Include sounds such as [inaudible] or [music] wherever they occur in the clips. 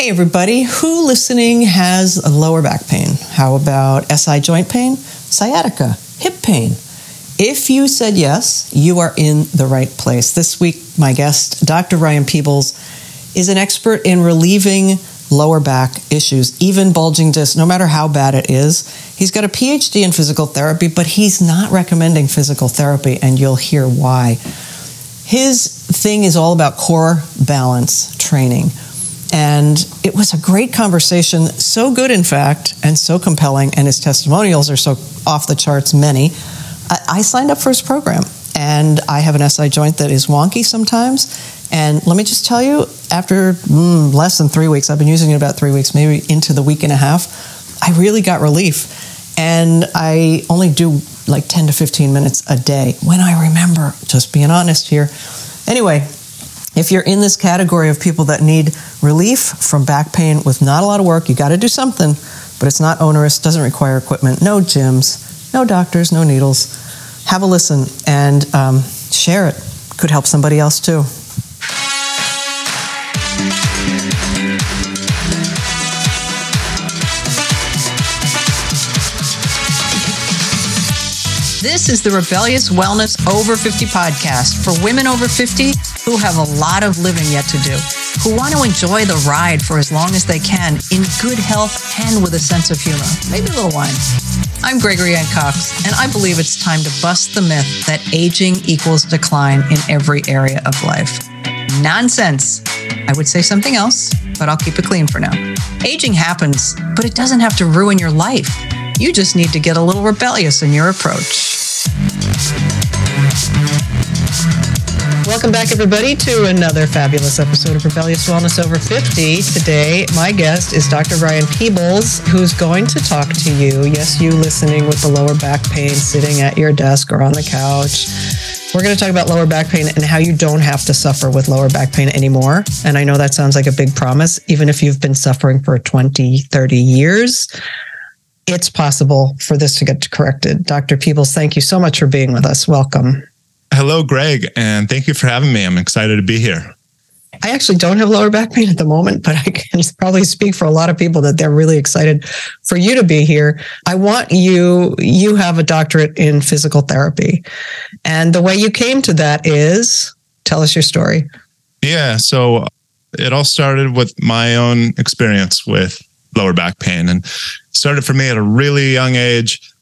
Hey, everybody, who listening has a lower back pain? How about SI joint pain, sciatica, hip pain? If you said yes, you are in the right place. This week, my guest, Dr. Ryan Peebles, is an expert in relieving lower back issues, even bulging discs, no matter how bad it is. He's got a PhD in physical therapy, but he's not recommending physical therapy, and you'll hear why. His thing is all about core balance training and it was a great conversation, so good, in fact, and so compelling. And his testimonials are so off the charts, many. I, signed up for his program, and I have an SI joint that is wonky sometimes. And let me just tell you, after mm, less than three weeks, I've been using it about three weeks, maybe into the week and a half, I really got relief. And I only do like 10 to 15 minutes a day when I remember, just being honest here. Anyway, if you're in this category of people that need relief from back pain with not a lot of work, you got to do something, but it's not onerous, doesn't require equipment, no gyms, no doctors, no needles. Have a listen and um, share it. Could help somebody else too. This is the Rebellious Wellness Over 50 podcast for women over 50 who have a lot of living yet to do, who want to enjoy the ride for as long as they can in good health and with a sense of humor, maybe a little wine. I'm Gregory Anne Cox, and I believe it's time to bust the myth that aging equals decline in every area of life. Nonsense. I would say something else, but I'll keep it clean for now. Aging happens, but it doesn't have to ruin your life. You just need to get a little rebellious in your approach. Welcome back, everybody, to another fabulous episode of Rebellious Wellness Over 50. Today, my guest is Dr. Ryan Peebles, who's going to talk to you. Yes, you listening with the lower back pain sitting at your desk or on the couch. We're going to talk about lower back pain and how you don't have to suffer with lower back pain anymore. And I know that sounds like a big promise, even if you've been suffering for 20, 30 years. It's possible for this to get corrected. Dr. Peebles, thank you so much for being with us. Welcome. Hello, Greg, and thank you for having me. I'm excited to be here. I actually don't have lower back pain at the moment, but I can [laughs] probably speak for a lot of people that they're really excited for you to be here. I want you, you have a doctorate in physical therapy. And the way you came to that is tell us your story. Yeah. So it all started with my own experience with lower back pain and started for me at a really young age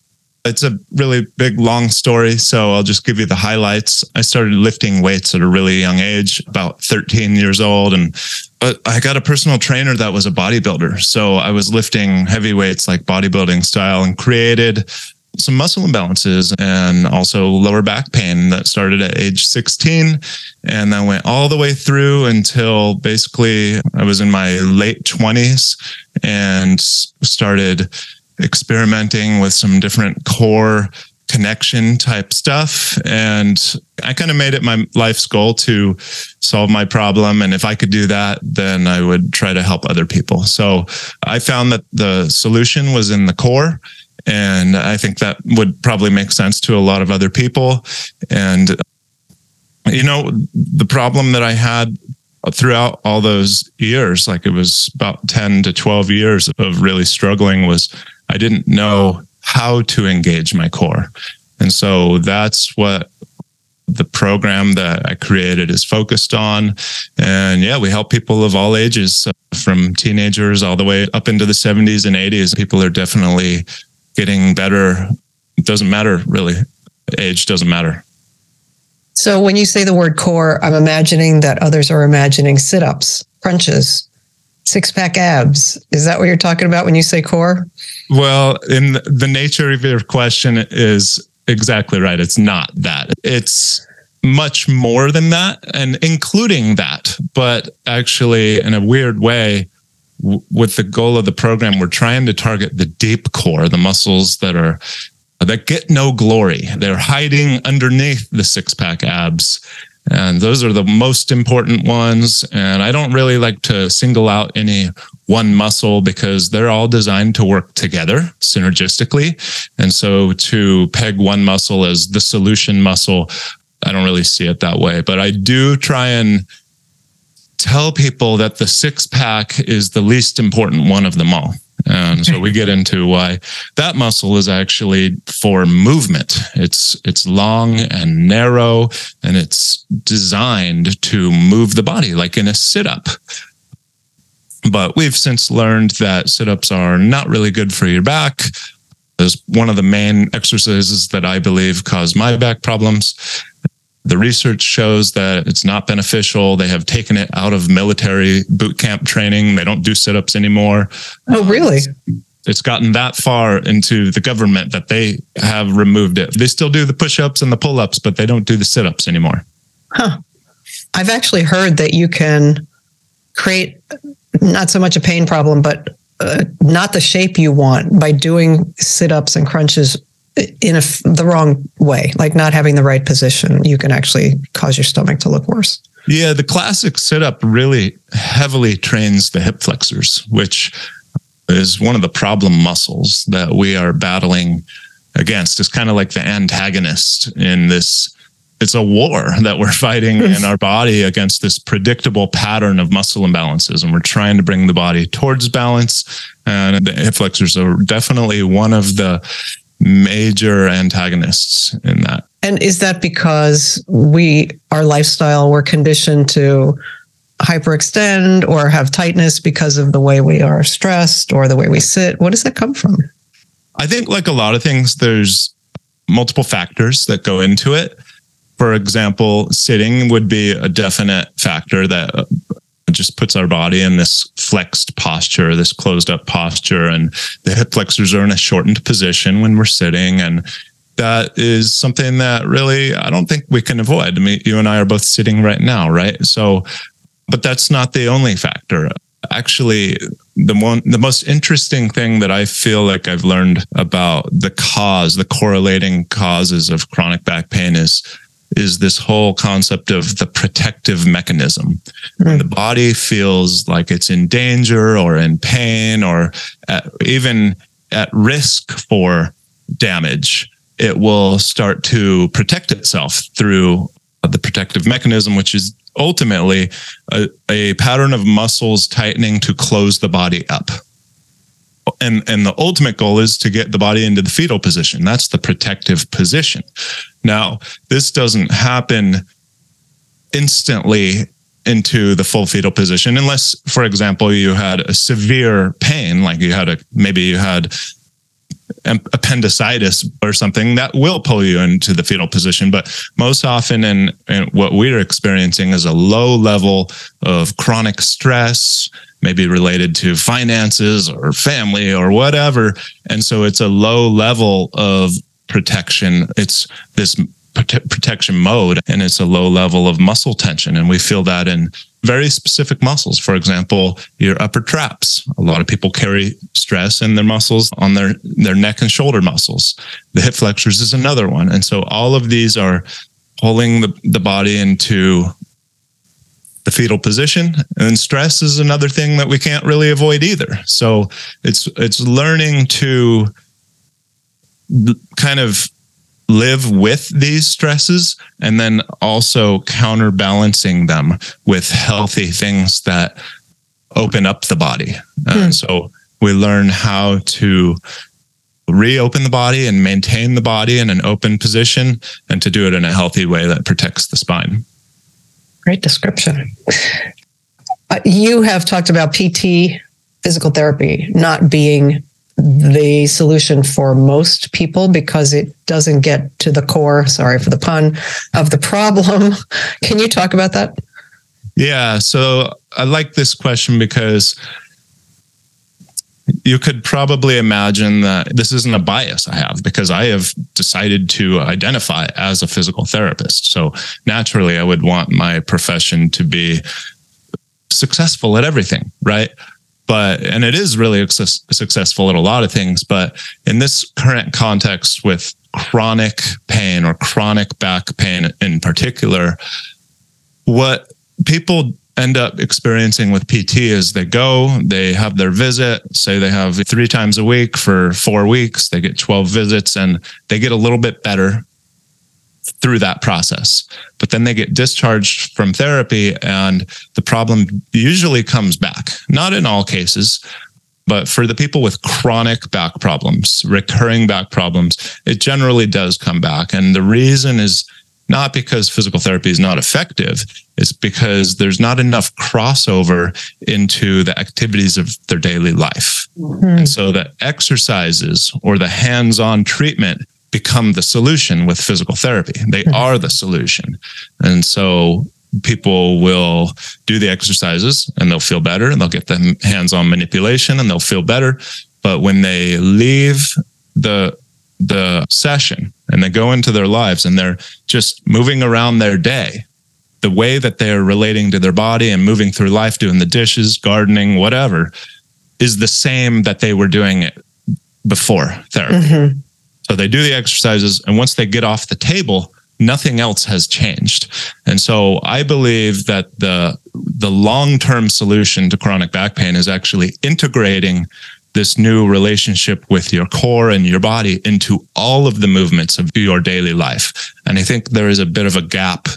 it's a really big, long story. So I'll just give you the highlights. I started lifting weights at a really young age, about 13 years old. And but I got a personal trainer that was a bodybuilder. So I was lifting heavy weights like bodybuilding style and created some muscle imbalances and also lower back pain that started at age 16 and then went all the way through until basically I was in my late 20s and started experimenting with some different core connection type stuff. And I kind of made it my life's goal to solve my problem. And if I could do that, then I would try to help other people. So I found that the solution was in the core. And I think that would probably make sense to a lot of other people. And, you know, the problem that I had throughout all those years, like it was about 10 to 12 years of really struggling, was I didn't know how to engage my core. And so that's what the program that I created is focused on. And yeah, we help people of all ages from teenagers all the way up into the 70s and 80s. People are definitely getting better. It doesn't matter really. Age doesn't matter. So when you say the word core, I'm imagining that others are imagining sit ups, crunches, six pack abs. Is that what you're talking about when you say core? Well, in the nature of your question is exactly right. It's not that. It's much more than that and including that, but actually in a weird way with the goal of the program we're trying to target the deep core, the muscles that are that get no glory. They're hiding underneath the six pack abs and those are the most important ones. And I don't really like to single out any one muscle because they're all designed to work together synergistically. And so to peg one muscle as the solution muscle, I don't really see it that way. But I do try and tell people that the six pack is the least important one of them all. And so we get into why that muscle is actually for movement. It's it's long and narrow and it's designed to move the body like in a sit-up. But we've since learned that sit-ups are not really good for your back. Is one of the main exercises that I believe cause my back problems. The research shows that it's not beneficial. They have taken it out of military boot camp training. They don't do sit ups anymore. Oh, really? It's gotten that far into the government that they have removed it. They still do the push ups and the pull ups, but they don't do the sit ups anymore. Huh. I've actually heard that you can create not so much a pain problem, but uh, not the shape you want by doing sit ups and crunches in a, the wrong way, like not having the right position, you can actually cause your stomach to look worse. Yeah, the classic sit up really heavily trains the hip flexors, which is one of the problem muscles that we are battling against. It's kind of like the antagonist in this. It's a war that we're fighting in our body against this predictable pattern of muscle imbalances. And we're trying to bring the body towards balance. And the hip flexors are definitely one of the major antagonists in that. And is that because we, our lifestyle, we're conditioned to hyperextend or have tightness because of the way we are stressed or the way we sit? What does that come from? I think, like a lot of things, there's multiple factors that go into it. For example, sitting would be a definite factor that just puts our body in this flexed posture, this closed up posture. And the hip flexors are in a shortened position when we're sitting. And that is something that really I don't think we can avoid. I mean, you and I are both sitting right now, right? So, but that's not the only factor. Actually, the one the most interesting thing that I feel like I've learned about the cause, the correlating causes of chronic back pain is is this whole concept of the protective mechanism. When the body feels like it's in danger or in pain or at, even at risk for damage, it will start to protect itself through the protective mechanism, which is ultimately a, a pattern of muscles tightening to close the body up and and the ultimate goal is to get the body into the fetal position. That's the protective position. Now this doesn't happen instantly into the full fetal position unless for example you had a severe pain like you had a maybe you had appendicitis or something that will pull you into the fetal position but most often in what we're experiencing is a low level of chronic stress maybe related to finances or family or whatever. And so it's a low level of protection. It's this prote- protection mode and it's a low level of muscle tension. And we feel that in very specific muscles. For example, your upper traps. A lot of people carry stress in their muscles on their, their neck and shoulder muscles. The hip flexors is another one. And so all of these are pulling the, the body into the fetal position and stress is another thing that we can't really avoid either so it's it's learning to kind of live with these stresses and then also counterbalancing them with healthy things that open up the body uh, hmm. so we learn how to reopen the body and maintain the body in an open position and to do it in a healthy way that protects the spine Great description. Uh, you have talked about PT, physical therapy, not being the solution for most people because it doesn't get to the core, sorry for the pun, of the problem. [laughs] Can you talk about that? Yeah. So I like this question because you could probably imagine that this isn't a bias I have because I have decided to identify as a physical therapist. So naturally, I would want my profession to be successful at everything, right? But, and it is really successful at a lot of things. But in this current context with chronic pain or chronic back pain in particular, what people end up experiencing with PT is they go, they have their visit, say they have three times a week for four weeks, they get 12 visits and they get a little bit better through that process. But then they get discharged from therapy and the problem usually comes back. Not in all cases, but for the people with chronic back problems, recurring back problems, it generally does come back. And the reason is not because physical therapy is not effective, it's because there's not enough crossover into the activities of their daily life. Mm-hmm. And so the exercises or the hands on treatment become the solution with physical therapy. They mm-hmm. are the solution. And so people will do the exercises and they'll feel better and they'll get the hands on manipulation and they'll feel better. But when they leave the the session and they go into their lives and they're just moving around their day, the way that they're relating to their body and moving through life, doing the dishes, gardening, whatever, is the same that they were doing it before therapy. Mm-hmm. So they do the exercises, and once they get off the table, nothing else has changed. And so I believe that the the long-term solution to chronic back pain is actually integrating this new relationship with your core and your body into all of the movements of your daily life. And I think there is a bit of a gap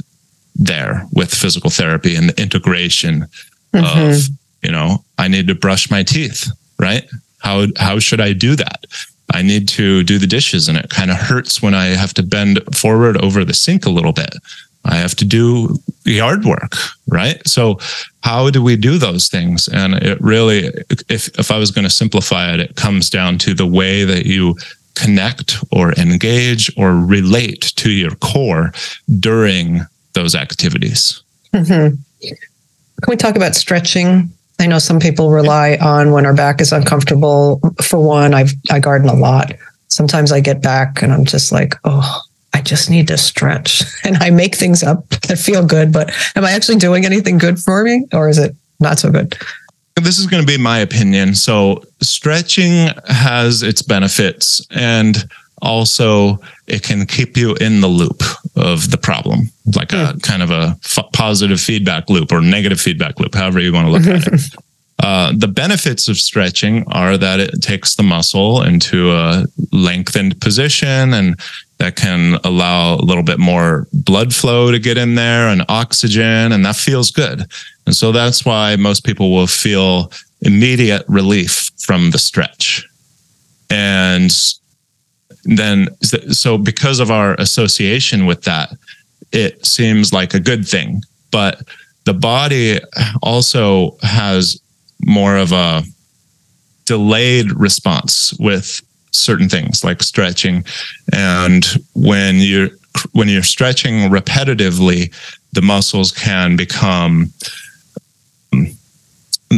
there with physical therapy and the integration mm-hmm. of, you know, I need to brush my teeth, right? How how should I do that? I need to do the dishes and it kind of hurts when I have to bend forward over the sink a little bit. I have to do yard work, right? So how do we do those things? And it really, if, if I was going to simplify it, it comes down to the way that you connect or engage or relate to your core during those activities. Mm-hmm. Can we talk about stretching I know some people rely on when our back is uncomfortable. For one, I've I garden a lot. Sometimes I get back and I'm just like, oh, I just need to stretch. [laughs] And I make things up that feel good, but am I actually doing anything good for me or is it not so good? This is going to be my opinion. So, stretching has its benefits and also it can keep you in the loop of the problem, like a hmm. kind of a f- positive feedback loop or negative feedback loop, however you want to look at it. [laughs] Uh, the benefits of stretching are that it takes the muscle into a lengthened position and that can allow a little bit more blood flow to get in there and oxygen, and that feels good. And so that's why most people will feel immediate relief from the stretch. And then so because of our association with that it seems like a good thing. But the body also has more of a delayed response with certain things like stretching. And when you're when you're stretching repetitively the muscles can become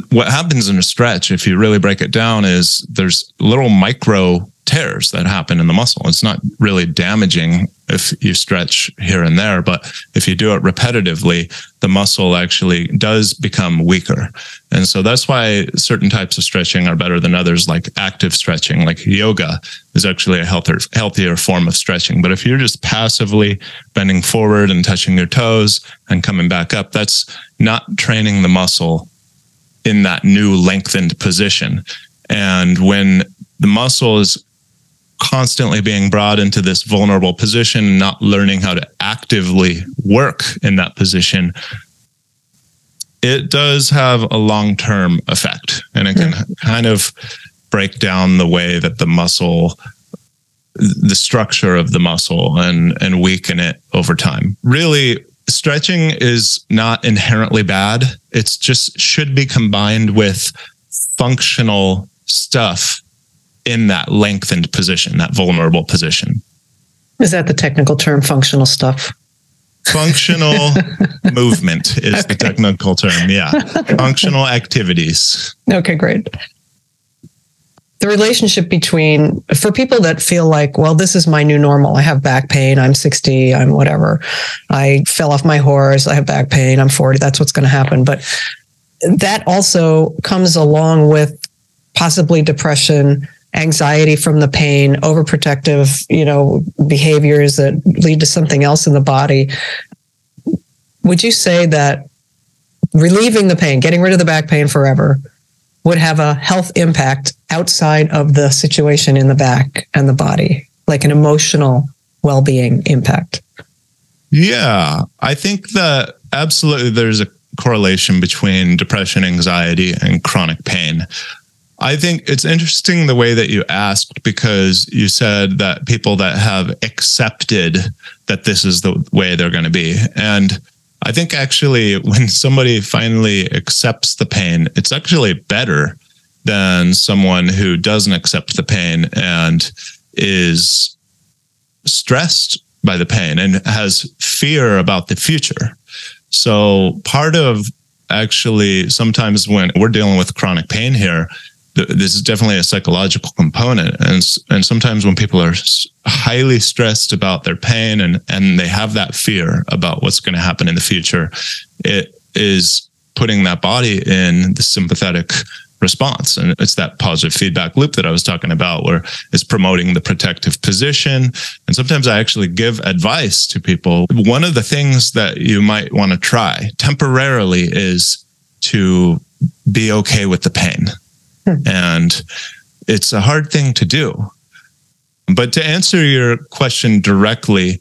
what happens in a stretch if you really break it down is there's little micro tears that happen in the muscle. It's not really damaging if you stretch here and there, but if you do it repetitively, the muscle actually does become weaker. And so that's why certain types of stretching are better than others, like active stretching, like yoga is actually a healthier, healthier form of stretching. But if you're just passively bending forward and touching your toes and coming back up, that's not training the muscle in that new lengthened position. And when the muscle is constantly being brought into this vulnerable position, and not learning how to actively work in that position, it does have a long term effect. And it can mm-hmm. kind of break down the way that the muscle the structure of the muscle and and weaken it over time. Really stretching is not inherently bad. It's just should be combined with functional stuff in that lengthened position, that vulnerable position. Is that the technical term, functional stuff? Functional [laughs] movement is okay. the technical term. Yeah. [laughs] Functional activities. Okay, great. The relationship between, for people that feel like, well, this is my new normal. I have back pain. I'm 60. I'm whatever. I fell off my horse. I have back pain. I'm 40. That's what's going to happen. But that also comes along with possibly depression, anxiety from the pain, overprotective, you know, behaviors that lead to something else in the body. Would you say that relieving the pain, getting rid of the back pain forever, would have a health impact outside of the situation in the back and the body, like an emotional well being impact? Yeah, I think that absolutely there's a correlation between depression, anxiety, and chronic pain. I think it's interesting the way that you asked because you said that people that have accepted that this is the way they're going to be. And I think actually, when somebody finally accepts the pain, it's actually better than someone who doesn't accept the pain and is stressed by the pain and has fear about the future. So, part of actually sometimes when we're dealing with chronic pain here, this is definitely a psychological component. And and sometimes when people are highly stressed about their pain and and they have that fear about what's going to happen in the future it is putting that body in the sympathetic response. And it's that positive feedback loop that I was talking about where it's promoting the protective position. And sometimes I actually give advice to people. One of the things that you might want to try temporarily is to be okay with the pain. [laughs] And it's a hard thing to do. But to answer your question directly,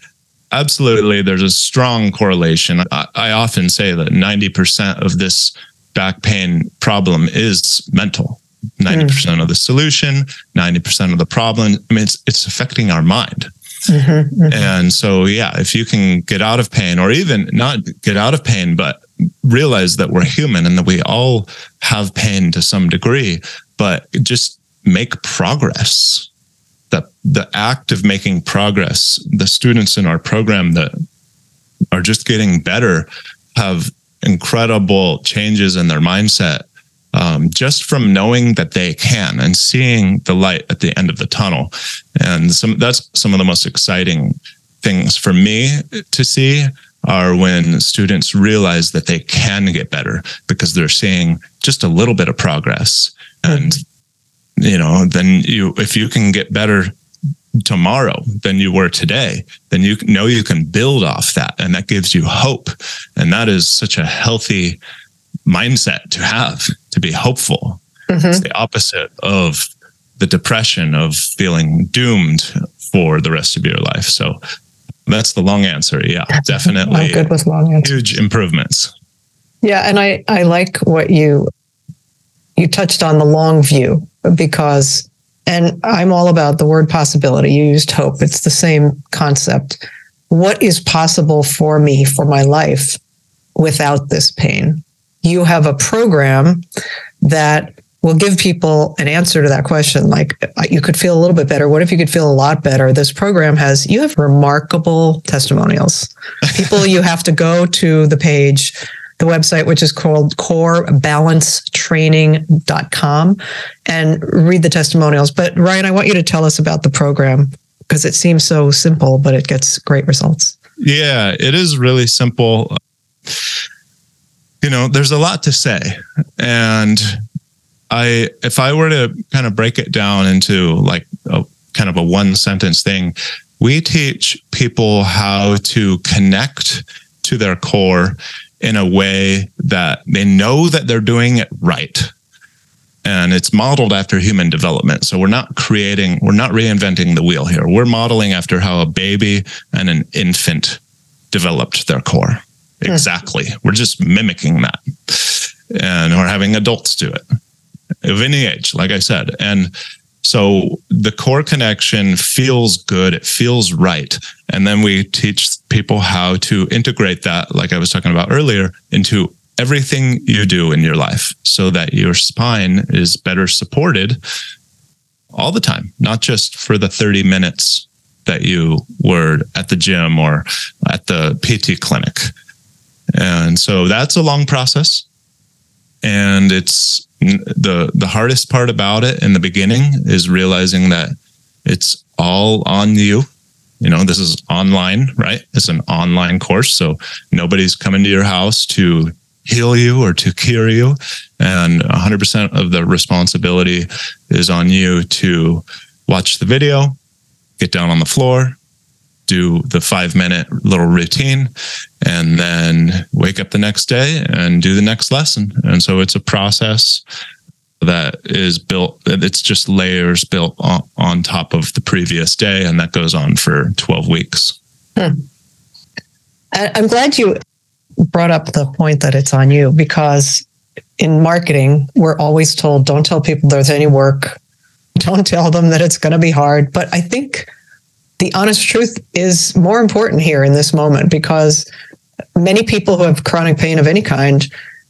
absolutely, there's a strong correlation. I, I often say that 90% of this back pain problem is mental. 90% mm. of the solution, 90% of the problem. I mean, it's, it's affecting our mind. Mm-hmm, mm-hmm. And so, yeah, if you can get out of pain or even not get out of pain, but realize that we're human and that we all have pain to some degree, but just make progress. The, the act of making progress, the students in our program that are just getting better have incredible changes in their mindset um, just from knowing that they can and seeing the light at the end of the tunnel. And some that's some of the most exciting things for me to see are when students realize that they can get better because they're seeing just a little bit of progress. And, you know, then you, if you can get better tomorrow than you were today, then you know you can build off that. And that gives you hope. And that is such a healthy mindset to have, to be hopeful. Mm-hmm. It's the opposite of the depression of feeling doomed for the rest of your life. So that's the long answer. Yeah, definitely. I'm good with long answers. Huge improvements. Yeah, and I I like what you you touched on the long view because and I'm all about the word possibility. You used hope. It's the same concept. What is possible for me for my life without this pain? You have a program that will give people an answer to that question. Like uh, you could feel a little bit better. What if you could feel a lot better? This program has, you have remarkable testimonials. People, you have to go to the page, the website, which is called corebalancetraining.com and read the testimonials. But Ryan, I want you to tell us about the program because it seems so simple, but it gets great results. Yeah, it is really simple. You know, there's a lot to say. And I if I were to kind of break it down into like a kind of a one sentence thing, we teach people how to connect to their core in a way that they know that they're doing it right. And it's modeled after human development. So we're not creating, we're not reinventing the wheel here. We're modeling after how a baby and an infant developed their core. Hmm. Exactly. We're just mimicking that. And we're having adults do it of any age, like I said. And so the core connection feels good, it feels right. And then we teach people how to integrate that, like I was talking about earlier, into everything you do in your life so that your spine is better supported all the time, not just for the 30 minutes that you were at the gym or at the PT clinic. And so that's a long process. And it's the the hardest part about it in the beginning is realizing that it's all on you. You know this is online right? It's an online course so nobody's coming to your house to heal you or to cure you. And 100% of the responsibility is on you to watch the video get down on the floor do the five minute little routine and then wake up the next day and do the next lesson. And so it's a process that is built, it's just layers built on, on top of the previous day. And that goes on for 12 weeks. Hmm. I'm glad you brought up the point that it's on you because in marketing, we're always told don't tell people there's any work, [laughs] don't tell them that it's going to be hard. But I think the honest truth is more important here in this moment because many people who have chronic pain of any kind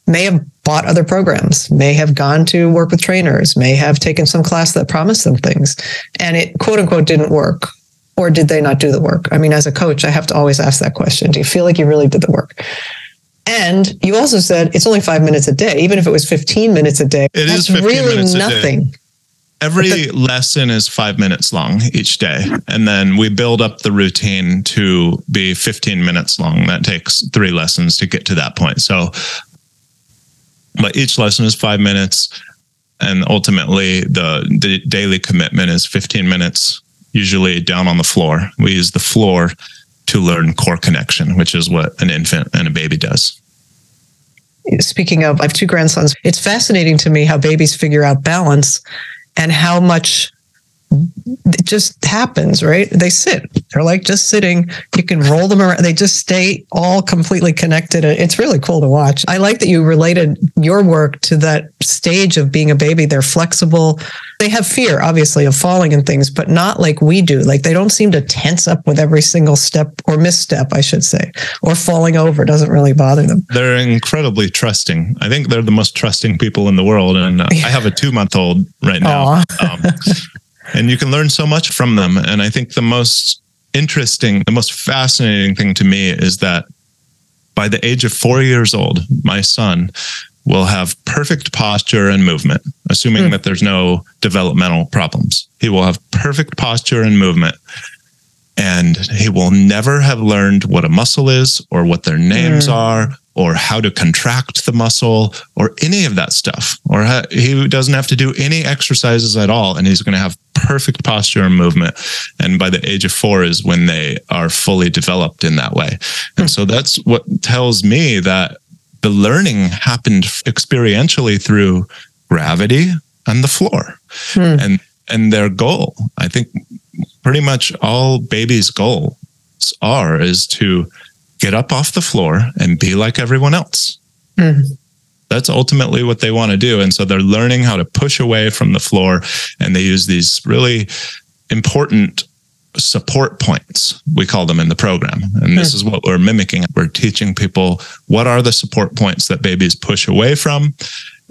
may have bought other programs, may have gone to work with trainers, may have taken some class that promised them things, and it quote unquote didn't work. Or did they not do the work? I mean, as a coach, I have to always ask that question. Do you feel like you really did the work? And you also said it's only five minutes a day. Even if it was 15 minutes a day, it that's is really nothing. Every lesson is five minutes long each day. And then we build up the routine to be 15 minutes long. That takes three lessons to get to that point. So, but each lesson is five minutes. And ultimately, the, the daily commitment is 15 minutes, usually down on the floor. We use the floor to learn core connection, which is what an infant and a baby does. Speaking of, I have two grandsons. It's fascinating to me how babies figure out balance and how much it just happens, right? They sit. They're like just sitting. You can roll them around. They just stay all completely connected. It's really cool to watch. I like that you related your work to that stage of being a baby. They're flexible. They have fear, obviously, of falling and things, but not like we do. Like they don't seem to tense up with every single step or misstep, I should say, or falling over doesn't really bother them. They're incredibly trusting. I think they're the most trusting people in the world. And uh, [laughs] I have a two month old right now. Um, and you can learn so much from them. And I think the most interesting, the most fascinating thing to me is that by the age of four years old, my son will have perfect posture and movement, assuming mm. that there's no developmental problems. He will have perfect posture and movement. And he will never have learned what a muscle is or what their names mm. are or how to contract the muscle or any of that stuff. Or he doesn't have to do any exercises at all. And he's going to have perfect posture and movement. And by the age of four is when they are fully developed in that way. And so that's what tells me that the learning happened experientially through gravity and the floor. Hmm. And and their goal, I think pretty much all babies' goals are is to get up off the floor and be like everyone else. Mm-hmm. That's ultimately what they want to do. And so they're learning how to push away from the floor and they use these really important support points we call them in the program. And this hmm. is what we're mimicking. We're teaching people what are the support points that babies push away from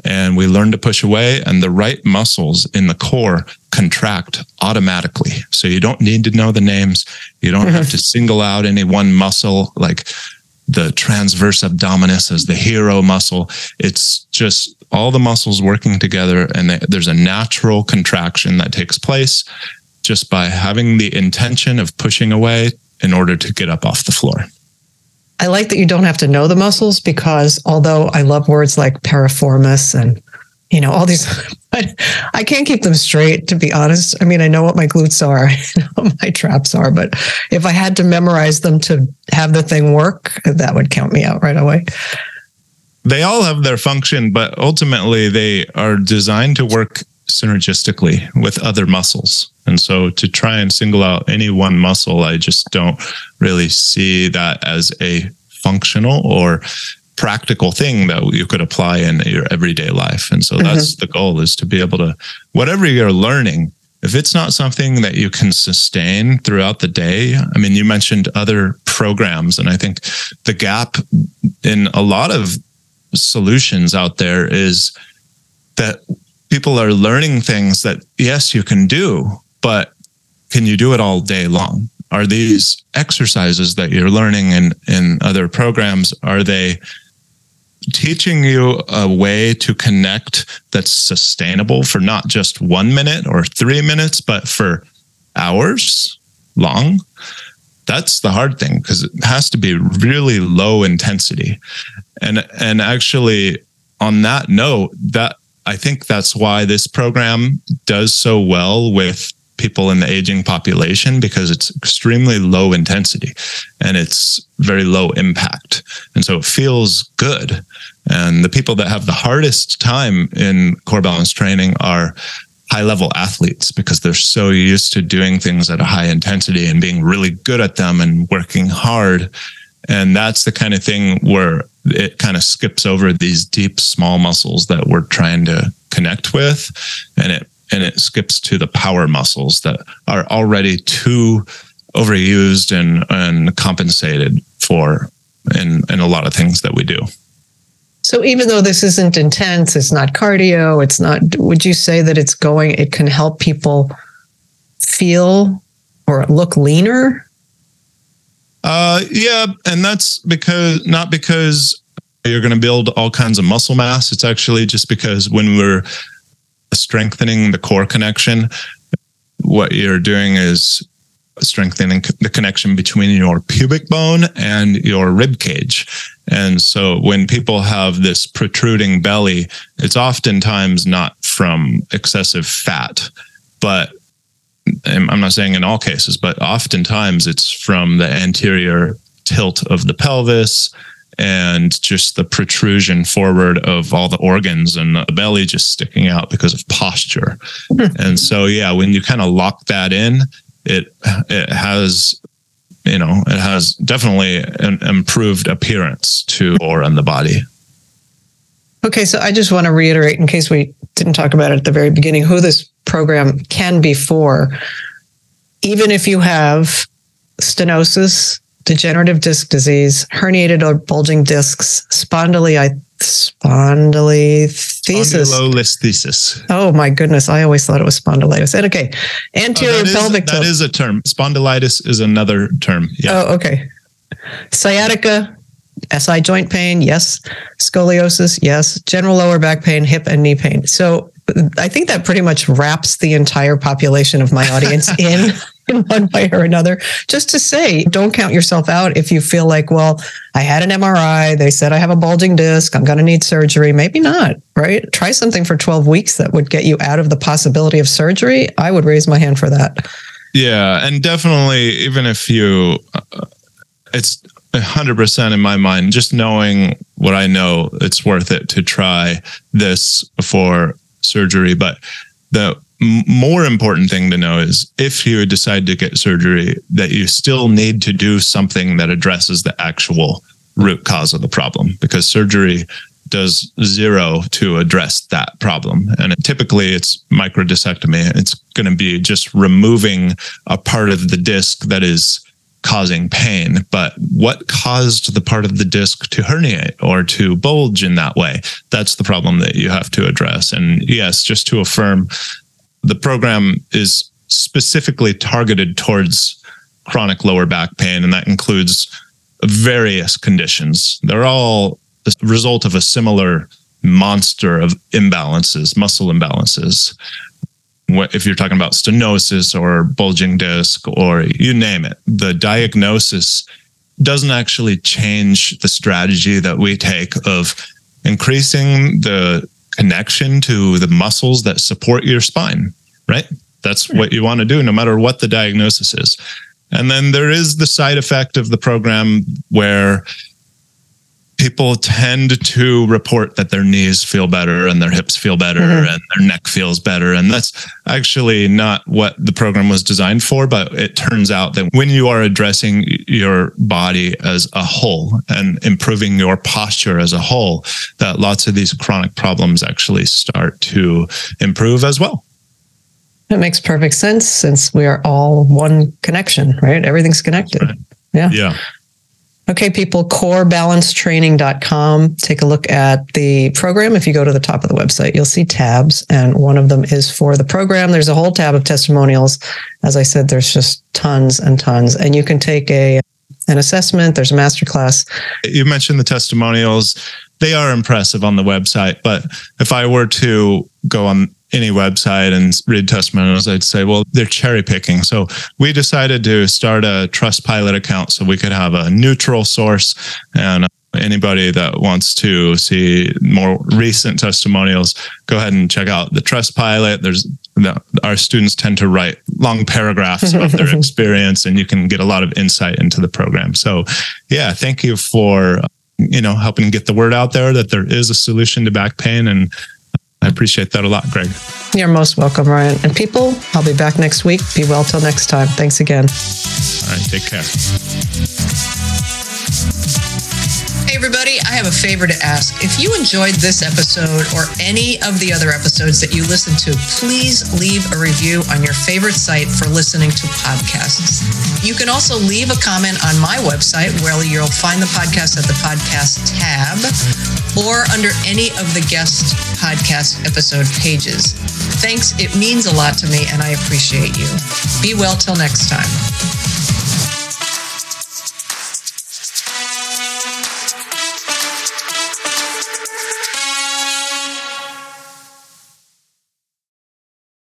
and we learn to push away and the right muscles in the core contract automatically. So you don't need to know the names. You don't have to single out any one muscle. Like the transverse abdominis as the hero muscle. It's just all the muscles working together and there's a natural contraction that takes place just by having the intention of pushing away in order to get up off the floor. I like that you don't have to know the muscles because although I love words like piriformis and you know all these [laughs] but I can't keep them straight to be honest. I mean, I know what my glutes are, [laughs] I know what my traps are, but if I had to memorize them to have the thing work, that would count me out right away. They all have their function, but ultimately they are designed to work synergistically with other muscles. And so to try and single out any one muscle, I just don't really see that as a functional or practical thing that you could apply in your everyday life. And so mm-hmm. that's the goal is to be able to, whatever you're learning, if it's not something that you can sustain throughout the day, I mean, you mentioned other programs, and I think the gap in a lot of solutions out there is that people are learning things that, yes, you can do, but can you do it all day long? Are these exercises that you're learning in, in other programs, are they teaching you a way to connect that's sustainable for not just one minute or three minutes, but for hours long? That's the hard thing because it has to be really low intensity. And and actually on that note, that I think that's why this program does so well with people in the aging population because it's extremely low intensity and it's very low impact. And so it feels good. And the people that have the hardest time in core balance training are high level athletes because they're so used to doing things at a high intensity and being really good at them and working hard And that's the kind of thing where it kind of skips over these deep, small muscles that we're trying to connect with. And it, and it skips to the power muscles that are already too overused and, and compensated for in, in a lot of things that we do. So even though this isn't intense, it's not cardio, it's not, would you say that it's going, it can help people feel or look leaner? Uh, yeah. And that's because, not because you're going to build all kinds of muscle mass. It's actually just because when we're strengthening the core connection, what you're doing is strengthening the connection between your pubic bone and your rib cage. And so when people have this protruding belly, it's oftentimes not from excessive fat, but I'm not saying in all cases, but oftentimes it's from the anterior tilt of the pelvis and just the protrusion forward of all the organs and the belly just sticking out because of posture. Hmm. and so, yeah, when you kind of lock that in, it it has you know it has definitely an improved appearance to or in the body. Okay so i just want to reiterate in case we didn't talk about it at the very beginning who this program can be for. Even if you have stenosis degenerative disc disease herniated or bulging discs spondylitis spondylolisthesis. Spondylolisthesis. Oh my goodness! I always thought it was spondylitis. And okay, anterior oh, that pelvic. Is, that is a term. Spondylitis is another term. Yeah. Oh, okay. Sciatica, SI joint pain, yes. Scoliosis, yes. General lower back pain, hip and knee pain. So I think that pretty much wraps the entire population of my audience [laughs] in in one way or another. Just to say, don't count yourself out if you feel like, well, I had an MRI, they said I have a bulging disc, I'm going to need surgery. Maybe not, right? Try something for 12 weeks that would get you out of the possibility of surgery. I would raise my hand for that. Yeah, and definitely even if you uh, it's 100% in my mind just knowing what I know, it's worth it to try this before surgery, but the more important thing to know is if you decide to get surgery, that you still need to do something that addresses the actual root cause of the problem because surgery does zero to address that problem. And typically it's microdiscectomy. It's going to be just removing a part of the disc that is causing pain. But what caused the part of the disc to herniate or to bulge in that way? That's the problem that you have to address. And yes, just to affirm, the program is specifically targeted towards chronic lower back pain, and that includes various conditions. They're all the result of a similar monster of imbalances, muscle imbalances. If you're talking about stenosis or bulging disc or you name it, the diagnosis doesn't actually change the strategy that we take of increasing the connection to the muscles that support your spine, right? That's what you want to do no matter what the diagnosis is. And then there is the side effect of the program where people tend to report that their knees feel better and their hips feel better mm-hmm. and their neck feels better. And that's actually not what the program was designed for. But it turns out that when you are addressing your body as a whole and improving your posture as a whole, that lots of these chronic problems actually start to improve as well. That makes perfect sense since we are all one connection, right? Everything's connected. Right. Yeah. Yeah. Okay, people, corebalancetraining.com. Take a look at the program. If you go to the top of the website, you'll see tabs, and one of them is for the program. There's a whole tab of testimonials. As I said, there's just tons and tons, and you can take a an assessment. There's a masterclass. You mentioned the testimonials. They are impressive on the website, but if I were to go on any website and read testimonials, I'd say, well, they're cherry picking. So we decided to start a Trustpilot account so we could have a neutral source and uh, anybody that wants to see more recent testimonials, go ahead and check out the Trustpilot. There's our students tend to write long paragraphs of their [laughs] experience and you can get a lot of insight into the program. So yeah, thank you for you know helping get the word out there that there is a solution to back pain and I appreciate that a lot, Greg. You're most welcome, Ryan. And people, I'll be back next week. Be well till next time. Thanks again. All right, take care. Marty, I have a favor to ask. If you enjoyed this episode or any of the other episodes that you listen to, please leave a review on your favorite site for listening to podcasts. You can also leave a comment on my website where you'll find the podcast at the podcast tab or under any of the guest podcast episode pages. Thanks. It means a lot to me and I appreciate you. Be well till next time.